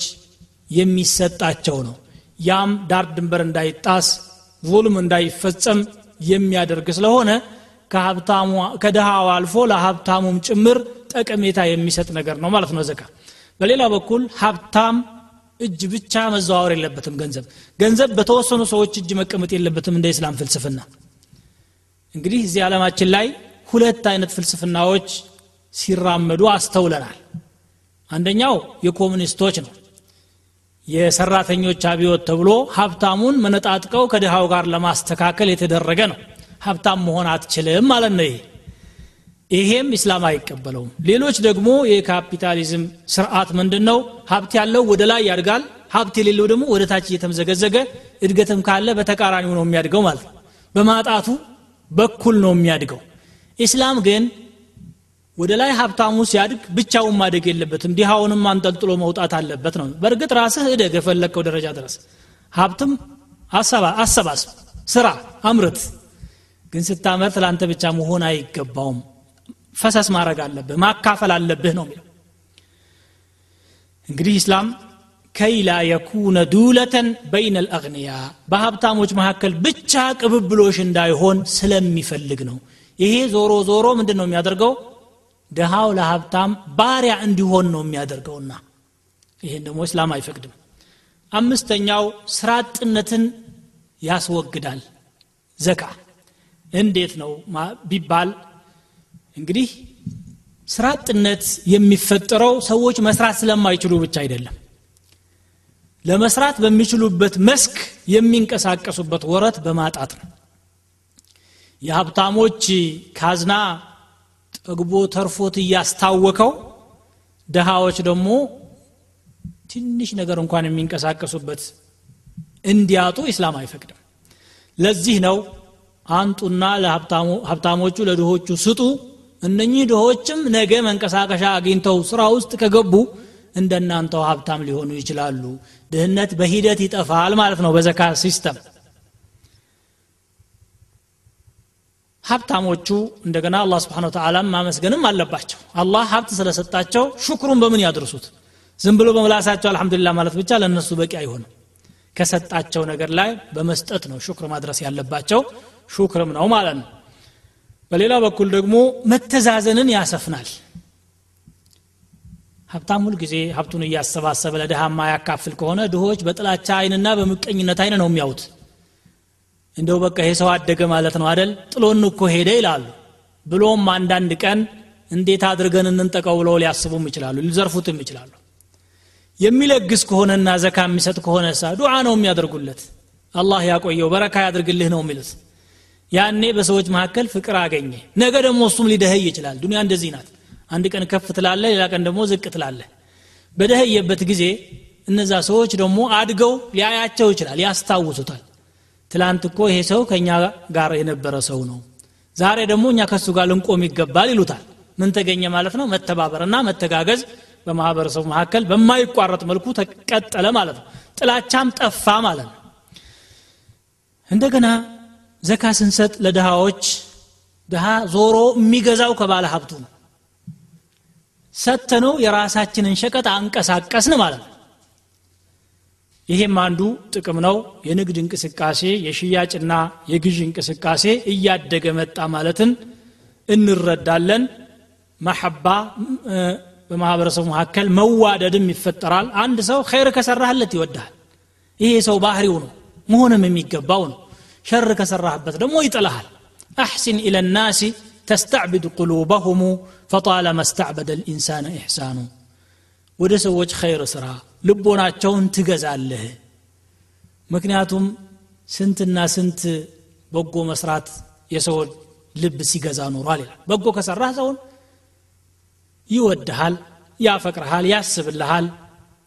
የሚሰጣቸው ነው። ያም ዳር ድንበር እንዳይጣስ ዙልም እንዳይፈጸም የሚያደርግ ስለሆነ ከድሃው አልፎ ለሀብታሙም ጭምር ጠቀሜታ የሚሰጥ ነገር ነው ማለት ነው ዘካ። በሌላ በኩል ሀብታም እጅ ብቻ መዘዋወር የለበትም ገንዘብ። ገንዘብ በተወሰኑ ሰዎች እጅ መቀመጥ የለበትም እንደ ኢስላም ፍልስፍና። እንግዲህ እዚህ ዓለማችን ላይ ሁለት አይነት ፍልስፍናዎች ሲራመዱ አስተውለናል። አንደኛው የኮሙኒስቶች ነው። የሰራተኞች አብዮት ተብሎ ሀብታሙን መነጣጥቀው ከድሃው ጋር ለማስተካከል የተደረገ ነው። ሀብታም መሆን አትችልም ማለት ነው ይሄ። ይሄም ኢስላም አይቀበለውም። ሌሎች ደግሞ የካፒታሊዝም ስርዓት ምንድን ነው ሀብት ያለው ወደ ላይ ያድጋል። ሀብት የሌለው ደግሞ ወደ ታች እየተምዘገዘገ እድገትም ካለ በተቃራኒው ነው የሚያድገው ማለት ነው። በማጣቱ በኩል ነው የሚያድገው ኢስላም ግን ወደ ላይ ሀብታሙ ሲያድግ ብቻውን ማደግ የለበትም። ዲሃውንም አንጠልጥሎ መውጣት አለበት ነው። በእርግጥ ራስህ እደግ የፈለግከው ደረጃ ድረስ። ሀብትም አሰባስብ ስራ አምርት። ግን ስታመርት ለአንተ ብቻ መሆን አይገባውም። ፈሰስ ማድረግ አለብህ ማካፈል አለብህ ነው የሚለው። እንግዲህ ኢስላም ከይ ላ የኩነ ዱለተን በይነ ልአግንያ በሀብታሞች መካከል ብቻ ቅብብሎሽ እንዳይሆን ስለሚፈልግ ነው ይሄ ዞሮ ዞሮ ምንድን ነው የሚያደርገው? ድሃው ለሀብታም ባሪያ እንዲሆን ነው የሚያደርገውና ይህን ደግሞ እስላም አይፈቅድም። አምስተኛው ስራ አጥነትን ያስወግዳል። ዘካ እንዴት ነው ቢባል እንግዲህ ስራ አጥነት የሚፈጠረው ሰዎች መስራት ስለማይችሉ ብቻ አይደለም። ለመስራት በሚችሉበት መስክ የሚንቀሳቀሱበት ወረት በማጣት ነው የሀብታሞች ካዝና ጠግቦ ተርፎት እያስታወከው ድሃዎች ደግሞ ትንሽ ነገር እንኳን የሚንቀሳቀሱበት እንዲያጡ ኢስላም አይፈቅድም። ለዚህ ነው አንጡና ለሀብታሞቹ ለድሆቹ ስጡ። እነኚህ ድሆችም ነገ መንቀሳቀሻ አግኝተው ስራ ውስጥ ከገቡ እንደናንተው ሀብታም ሊሆኑ ይችላሉ። ድህነት በሂደት ይጠፋል ማለት ነው በዘካ system ሀብታሞቹ እንደገና አላህ سبحانه وتعالى ማመስገንም አለባቸው። አላህ ሀብት ስለሰጣቸው ሹክሩን በምን ያድርሱት? ዝም ብሎ በምላሳቸው አልሐምዱሊላ ማለት ብቻ ለእነሱ በቂ አይሆንም። ከሰጣቸው ነገር ላይ በመስጠት ነው ሹክር ማድረስ ያለባቸው። ሹክርም ነው ማለት ነው። በሌላ በኩል ደግሞ መተዛዘንን ያሰፍናል። ሀብታም ሁል ጊዜ ሀብቱን እያሰባሰበ ለድሃማ ያካፍል ከሆነ ድሆች በጥላቻ አይንና በምቀኝነት አይን ነው የሚያዩት እንደው በቃ ይሄ ሰው አደገ ማለት ነው አደል ጥሎን እኮ ሄደ ይላሉ። ብሎም አንዳንድ ቀን እንዴት አድርገን እንንጠቀው ብለው ሊያስቡም ይችላሉ ሊዘርፉትም ይችላሉ። የሚለግስ ከሆነና ዘካ የሚሰጥ ከሆነ ሳ ዱዓ ነው የሚያደርጉለት። አላህ ያቆየው በረካ ያድርግልህ ነው የሚሉት። ያኔ በሰዎች መካከል ፍቅር አገኘ። ነገ ደግሞ እሱም ሊደህይ ይችላል። ዱኒያ እንደዚህ ናት። አንድ ቀን ከፍ ትላለ ሌላ ቀን ደግሞ ዝቅ ትላለ በደህየበት ጊዜ እነዛ ሰዎች ደግሞ አድገው ሊያያቸው ይችላል ያስታውሱታል ትላንት እኮ ይሄ ሰው ከእኛ ጋር የነበረ ሰው ነው። ዛሬ ደግሞ እኛ ከእሱ ጋር ልንቆም ይገባል ይሉታል። ምን ተገኘ ማለት ነው? መተባበርና መተጋገዝ በማህበረሰቡ መካከል በማይቋረጥ መልኩ ተቀጠለ ማለት ነው። ጥላቻም ጠፋ ማለት ነው። እንደገና ዘካ ስንሰጥ ለድሃዎች ድሃ ዞሮ የሚገዛው ከባለ ሀብቱ ነው። ሰተነው የራሳችንን ሸቀጥ አንቀሳቀስን ማለት ነው ይሄም አንዱ ጥቅም ነው የንግድ እንቅስቃሴ የሽያጭና የግዥ እንቅስቃሴ እያደገ መጣ ማለትን እንረዳለን መሐባ በማህበረሰቡ መካከል መዋደድም ይፈጠራል አንድ ሰው ኸይር ከሰራህለት ይወድሃል ይሄ ሰው ባህሪው ነው መሆንም የሚገባው ነው ሸር ከሰራህበት ደግሞ ይጥልሃል አሕሲን ኢለ ናሲ ተስተዕብድ ቁሉበሁሙ ፈጣለማ እስተዕበደ ልኢንሳን ኢሕሳኑ ወደ ሰዎች ኸይር ስራ ልቦናቸውን ትገዛለህ። ምክንያቱም ስንትና ስንት በጎ መስራት የሰውን ልብ ሲገዛ ኖሯል ይላል። በጎ ከሰራህ ሰውን ይወድሃል ያፈቅርሃል ያስብልሃል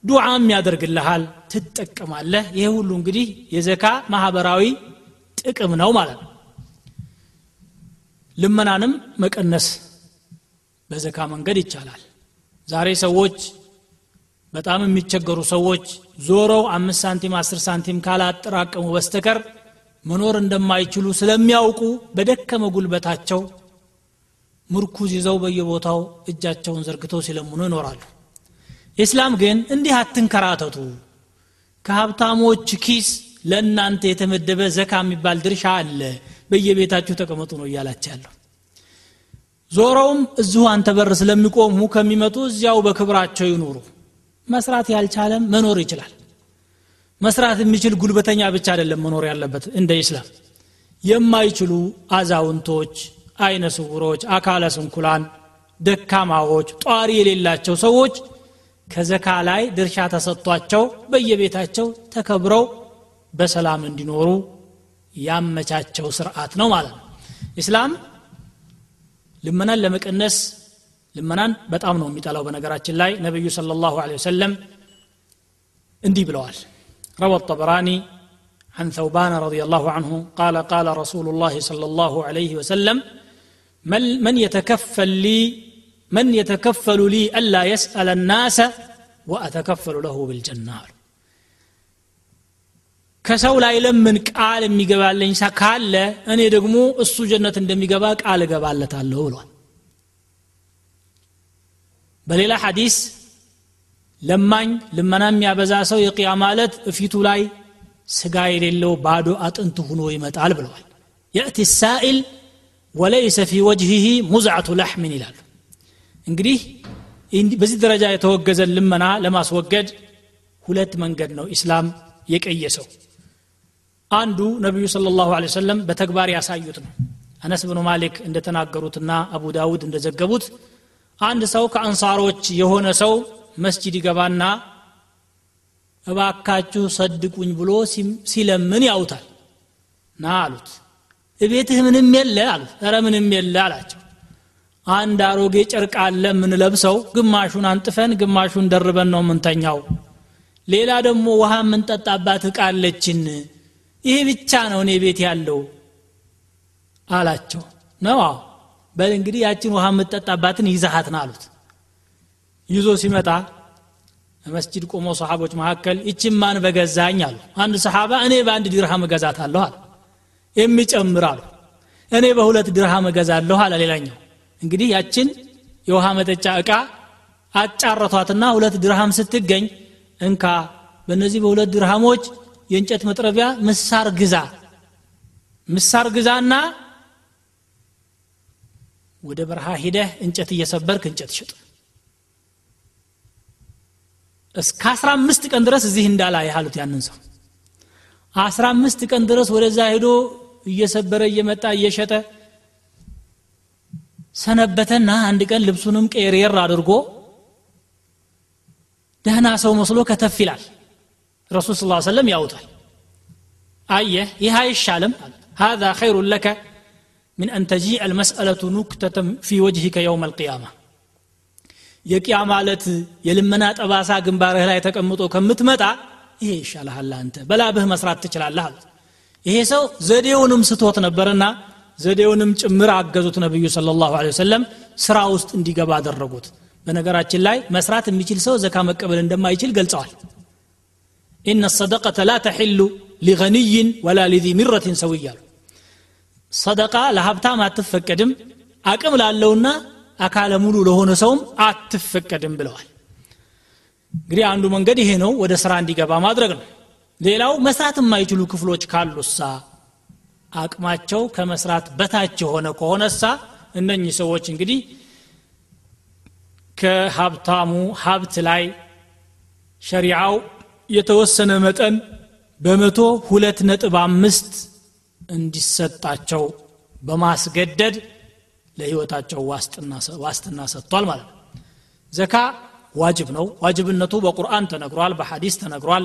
ዱዓም ያደርግልሃል ትጠቀማለህ። ይሄ ሁሉ እንግዲህ የዘካ ማህበራዊ ጥቅም ነው ማለት ነው። ልመናንም መቀነስ በዘካ መንገድ ይቻላል። ዛሬ ሰዎች በጣም የሚቸገሩ ሰዎች ዞረው አምስት ሳንቲም አስር ሳንቲም ካላጠራቀሙ በስተቀር መኖር እንደማይችሉ ስለሚያውቁ በደከመ ጉልበታቸው ምርኩዝ ይዘው በየቦታው እጃቸውን ዘርግተው ሲለምኑ ይኖራሉ። ኢስላም ግን እንዲህ አትንከራተቱ። ከሀብታሞች ኪስ ለእናንተ የተመደበ ዘካ የሚባል ድርሻ አለ በየቤታችሁ ተቀመጡ ነው እያላቸው ያለው። ዞረውም እዚሁ አንተ በር ስለሚቆሙ ከሚመጡ እዚያው በክብራቸው ይኑሩ መስራት ያልቻለም መኖር ይችላል። መስራት የሚችል ጉልበተኛ ብቻ አይደለም መኖር ያለበት እንደ ኢስላም። የማይችሉ አዛውንቶች አይነ ስውሮች አካለ ስንኩላን ደካማዎች ጧሪ የሌላቸው ሰዎች ከዘካ ላይ ድርሻ ተሰጥቷቸው በየቤታቸው ተከብረው በሰላም እንዲኖሩ ያመቻቸው ስርዓት ነው ማለት ነው። ኢስላም ልመናን ለመቀነስ ልመናን በጣም ነው የሚጠላው በነገራችን ላይ ነቢዩ صلى الله عليه وسلم እንዲህ ብለዋል روى الطبراني عن ثوبان رضي الله عنه قال قال رسول الله صلى الله عليه وسلم من يتكفل لي من يتكفل لي ألا يسأل الناس وأتكفل له بالجنة ከሰው ላይ ለምን ቃል የሚገባለኝ ካለ እኔ ደግሞ እሱ ጀነት እንደሚገባ ቃል እገባለታለሁ ብሏል በሌላ ሐዲስ ለማኝ ልመና የሚያበዛ ሰው የቅያማ ዕለት እፊቱ ላይ ስጋ የሌለው ባዶ አጥንቱ ሁኖ ይመጣል ብለዋል። የእቲ ሳኢል ወለይሰ ፊ ወጅሂህ ሙዝዓቱ ላሕምን ይላሉ። እንግዲህ በዚህ ደረጃ የተወገዘን ልመና ለማስወገድ ሁለት መንገድ ነው ኢስላም የቀየሰው። አንዱ ነቢዩ ስለ ላሁ ሰለም በተግባር ያሳዩት ነው። አነስ ብኑ ማሊክ እንደተናገሩትና አቡ ዳውድ እንደዘገቡት አንድ ሰው ከአንሳሮች የሆነ ሰው መስጂድ ይገባና እባካችሁ ሰድቁኝ ብሎ ሲለምን ያውታል። ና አሉት። እቤትህ ምንም የለ አሉት። ረ ምንም የለ አላቸው። አንድ አሮጌ ጨርቅ አለ የምንለብሰው ግማሹን አንጥፈን ግማሹን ደርበን ነው ምንተኛው ሌላ ደግሞ ውሃ የምንጠጣባት እቃ አለችን። ይህ ብቻ ነው እኔ ቤት ያለው አላቸው። ነው በል እንግዲህ ያችን ውሃ የምትጠጣባትን ይዛሃትን አሉት። ይዞ ሲመጣ መስጅድ ቆሞ ሰሓቦች መካከል ይችን ማን በገዛኝ አሉ። አንድ ሰሓባ እኔ በአንድ ድርሃም እገዛታለሁ አለ። የሚጨምር አሉ። እኔ በሁለት ድርሃም እገዛለሁ አለ ሌላኛው። እንግዲህ ያችን የውሃ መጠጫ እቃ አጫረቷትና ሁለት ድርሃም ስትገኝ እንካ በእነዚህ በሁለት ድርሃሞች የእንጨት መጥረቢያ ምሳር ግዛ። ምሳር ግዛና ወደ በረሃ ሂደህ እንጨት እየሰበርክ እንጨት ሽጥ። እስከ አስራ አምስት ቀን ድረስ እዚህ እንዳላ ያሉት ያንን ሰው። አስራ አምስት ቀን ድረስ ወደዛ ሄዶ እየሰበረ እየመጣ እየሸጠ ሰነበተና አንድ ቀን ልብሱንም ቀየር አድርጎ ደህና ሰው መስሎ ከተፍ ይላል። ረሱል ስ ሰለም ያውታል። አየህ ይህ አይሻልም? ሀዛ ኸይሩን ለከ من أن تجيء المسألة نكتة في وجهك يوم القيامة የቂያ ማለት የልመና ጠባሳ ግንባርህ ላይ ተቀምጦ ከምትመጣ ይሄ ይሻልሃል አንተ በላብህ መስራት ትችላለህ አሉት ይሄ ሰው ዘዴውንም ስቶት ነበርና ዘዴውንም ጭምር አገዙት ነቢዩ ስለ ላሁ ወሰለም ስራ ውስጥ እንዲገባ አደረጉት በነገራችን ላይ መስራት የሚችል ሰው ዘካ መቀበል እንደማይችል ገልጸዋል ኢነ ሰደቀተ ላ ተሕሉ ሊገኒይን ወላ ሊዚ ሚረትን ሰው እያሉ ሰደቃ ለሀብታም አትፈቀድም አቅም ላለውና አካለ ሙሉ ለሆነ ሰውም አትፈቀድም ብለዋል። እንግዲህ አንዱ መንገድ ይሄ ነው ወደ ስራ እንዲገባ ማድረግ ነው። ሌላው መስራት የማይችሉ ክፍሎች ካሉሳ አቅማቸው ከመስራት በታች የሆነ ከሆነሳ እነኚህ ሰዎች እንግዲህ ከሀብታሙ ሀብት ላይ ሸሪዓው የተወሰነ መጠን በመቶ ሁለት ነጥብ አምስት እንዲሰጣቸው በማስገደድ ለህይወታቸው ዋስትና ሰጥቷል ማለት ነው። ዘካ ዋጅብ ነው። ዋጅብነቱ በቁርአን ተነግሯል በሐዲስ ተነግሯል።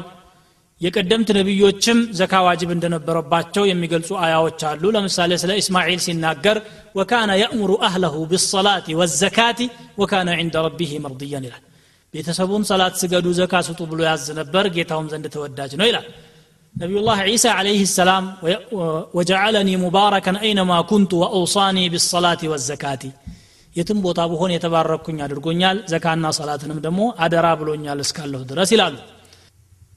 የቀደምት ነቢዮችም ዘካ ዋጅብ እንደነበረባቸው የሚገልጹ አያዎች አሉ። ለምሳሌ ስለ እስማዒል ሲናገር ወካነ የእሙሩ አህለሁ ብሰላት ወዘካቲ ወካነ ዕንደ ረቢህ መርድያን ይላል። ቤተሰቡን ሰላት ስገዱ ዘካ ስጡ ብሎ ያዝ ነበር። ጌታውም ዘንድ ተወዳጅ ነው ይላል ነቢዩላህ ዒሳ ዓለይህ ሰላም ወጀዓለኒ ሙባረከን አይነማ ኩንቱ ወአውሳኒ ብሰላት ወዘካቲ የትም ቦታ ብሆን የተባረኩኝ አድርጎኛል ዘካና ሰላትንም ደግሞ አደራ ብሎኛል እስካለሁ ድረስ ይላሉ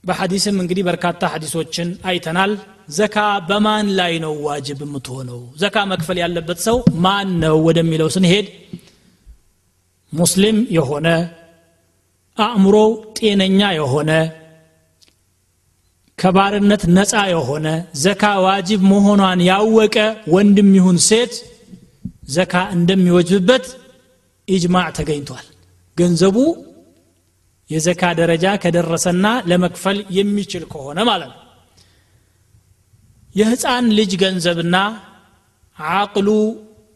በሐዲስም እንግዲህ በርካታ ሐዲሶችን አይተናል ዘካ በማን ላይ ነው ዋጅብ የምትሆነው ዘካ መክፈል ያለበት ሰው ማን ነው ወደሚለው ስንሄድ ሙስሊም የሆነ አእምሮው ጤነኛ የሆነ ከባርነት ነፃ የሆነ ዘካ ዋጅብ መሆኗን ያወቀ ወንድም ይሁን ሴት ዘካ እንደሚወጅብበት ኢጅማዕ ተገኝቷል። ገንዘቡ የዘካ ደረጃ ከደረሰና ለመክፈል የሚችል ከሆነ ማለት ነው። የህፃን ልጅ ገንዘብና አቅሉ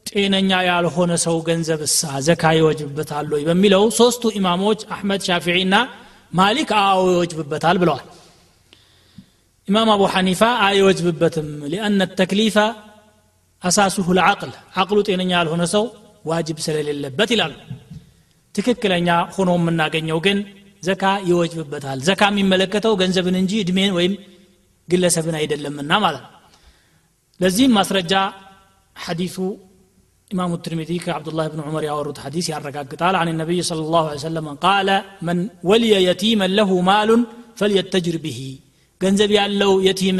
ጤነኛ ያልሆነ ሰው ገንዘብ እሳ ዘካ ይወጅብበታል ወይ በሚለው ሶስቱ ኢማሞች አሕመድ ሻፊዒና ማሊክ አዎ ይወጅብበታል ብለዋል ኢማም አቡ ሐኒፋ አይወጅብበትም ሊአነ ተክሊፈ አሳሱሁ ልዓቅል አቅሉ ጤነኛ ያልሆነ ሰው ዋጅብ ስለሌለበት ይላሉ ትክክለኛ ሆኖ የምናገኘው ግን ዘካ ይወጅብበታል ዘካ የሚመለከተው ገንዘብን እንጂ እድሜን ወይም ግለሰብን አይደለምና ማለት ነው ለዚህም ማስረጃ ሐዲሱ ኢማሙ ትርሚዚ ከዓብዱላህ ብን ዑመር ያወሩት ሐዲስ ያረጋግጣል አን ነቢይ صلى الله عليه وسلم قال من ولي يتيما له مال فليتجر به ገንዘብ ያለው የቲም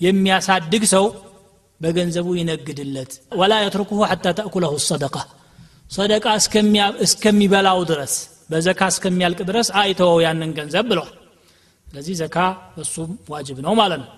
የሚያሳድግ ሰው በገንዘቡ ይነግድለት። ወላ የትርኩሁ ሐታ ተእኩለሁ ሰደቃ። ሰደቃ እስከሚበላው ድረስ በዘካ እስከሚያልቅ ድረስ አይተወው ያንን ገንዘብ ብለዋል ስለዚህ ዘካ እሱም ዋጅብ ነው ማለት ነው